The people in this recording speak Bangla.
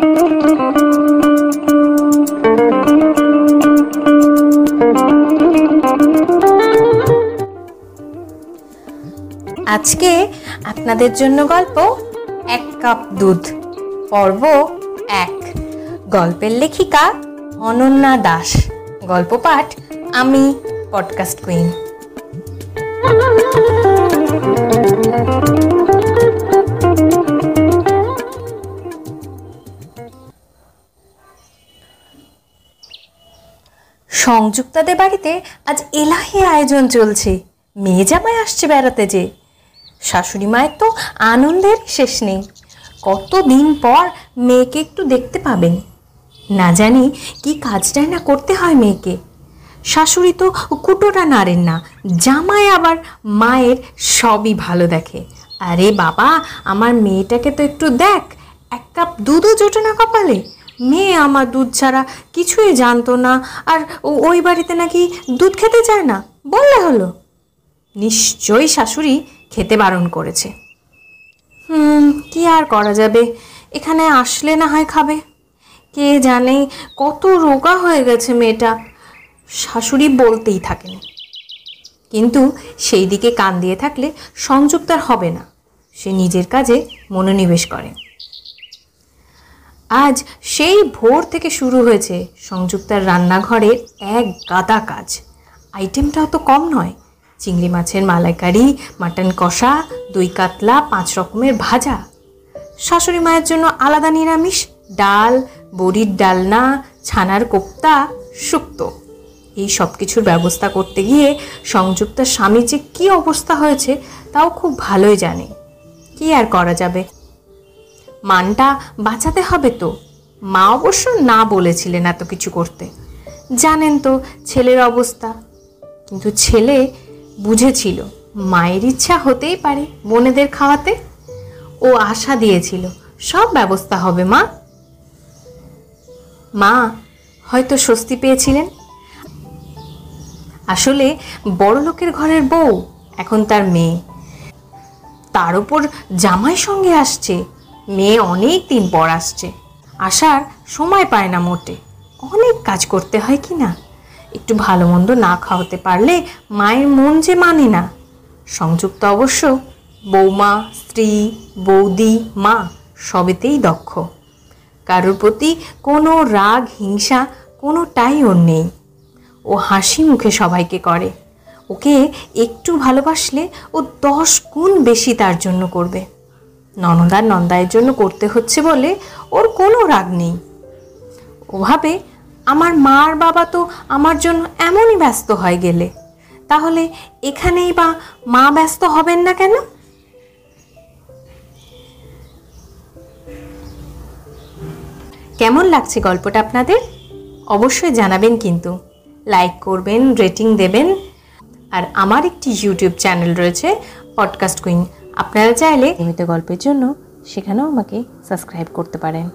আজকে আপনাদের জন্য গল্প এক কাপ দুধ, পর্ব এক। গল্পের লেখিকা অনন্যা দাস। গল্প পাঠ আমি, পডকাস্ট কুইন। সংযুক্তাদের বাড়িতে আজ এলাহি আয়োজন চলছে। মেয়ে জামাই আসছে বেড়াতে যে। শাশুড়ি মায়ের তো আনন্দের শেষ নেই। কতদিন পর মেয়েকে একটু দেখতে পাবেন। না জানি কি কাজটাই না করতে হয় মেয়েকে। শাশুড়ি তো কুটোটা নাড়েন না, জামাই আবার মায়ের সবই ভালো দেখে। আরে বাবা, আমার মেয়েটাকে তো একটু দেখ, এক কাপ দুধও জোটে না কপালে। মেয়ে আমার দুধ ছাড়া কিছুই জানতো না। আর ওই বাড়িতে নাকি দুধ খেতে চায় না? বললে হলো। নিশ্চয়ই শাশুড়ি খেতে বারণ করেছে। হুম, কি আর করা যাবে? এখানে আসলে না হয় খাবে। কে জানে কত রোগা হয়ে গেছে মেয়েটা। শাশুড়ি বলতেই থাকেন। কিন্তু সেই দিকে কান দিয়ে থাকলে সংযুক্তার হবে না। সে নিজের কাজে মনোনিবেশ করে। আজ সেই ভোর থেকে শুরু হয়েছে সংযুক্তার রান্নাঘরের এক গাদা কাজ। আইটেমটাও তো কম নয়। চিংড়ি মাছের মালাইকারি, মাটন কষা, দই কাতলা, পাঁচ রকমের ভাজা। শাশুড়ি মায়ের জন্য আলাদা নিরামিষ, ডাল, বড়ির ডালনা, ছানার কোপ্তা, শুক্তো। এই সব কিছুর ব্যবস্থা করতে গিয়ে সংযুক্তার স্বামী যে কী অবস্থা হয়েছে, তাও খুব ভালোই জানে। কি আর করা যাবে? মানটা বাঁচাতে হবে তো। মা অবশ্য না বলেছিলেন এত কিছু করতে। জানেন তো ছেলের অবস্থা। কিন্তু ছেলে বুঝেছিল মায়ের ইচ্ছা হতেই পারে বোনেদের খাওয়াতে। ও আশা দিয়েছিল, সব ব্যবস্থা হবে মা। মা, হয়তো স্বস্তি পেয়েছিলেন। আসলে বড় লোকের ঘরের বউ এখন তার মেয়ে। তার উপর জামাই সঙ্গে আসছে। মেয়ে অনেক দিন পর আসছে। আসার সময় পায় না মোটে। অনেক কাজ করতে হয় কি না? একটু ভালো মন্দ না খাওয়াতে পারলে মায়ের মন যে মানে না। সংযুক্ত অবশ্য বৌমা, স্ত্রী, বৌদি, মা সবেতেই দক্ষ। কারোর প্রতি কোনো রাগ, হিংসা কোনোটাই ওর নেই। ও হাসি মুখে সবাইকে করে। ওকে একটু ভালোবাসলে ও দশ গুণ বেশি তার জন্য করবে। ননদার নন্দায়ের জন্য করতে হচ্ছে বলে ওর কোনো রাগ নেই। ওভাবে আমার মার বাবা তো আমার জন্য এমনই ব্যস্ত হয়ে গেলে। তাহলে এখানেই বা মা ব্যস্ত হবেন না কেন? কেমন লাগছে গল্পটা আপনাদের? অবশ্যই জানাবেন কিন্তু। লাইক করবেন, রেটিং দেবেন। আর আমার একটি ইউটিউব চ্যানেল রয়েছে, পডকাস্ট কুইন আপনারা চাইলে নিয়মিত গল্পের জন্য সেখানেও আমাকে সাবস্ক্রাইব করতে পারেন।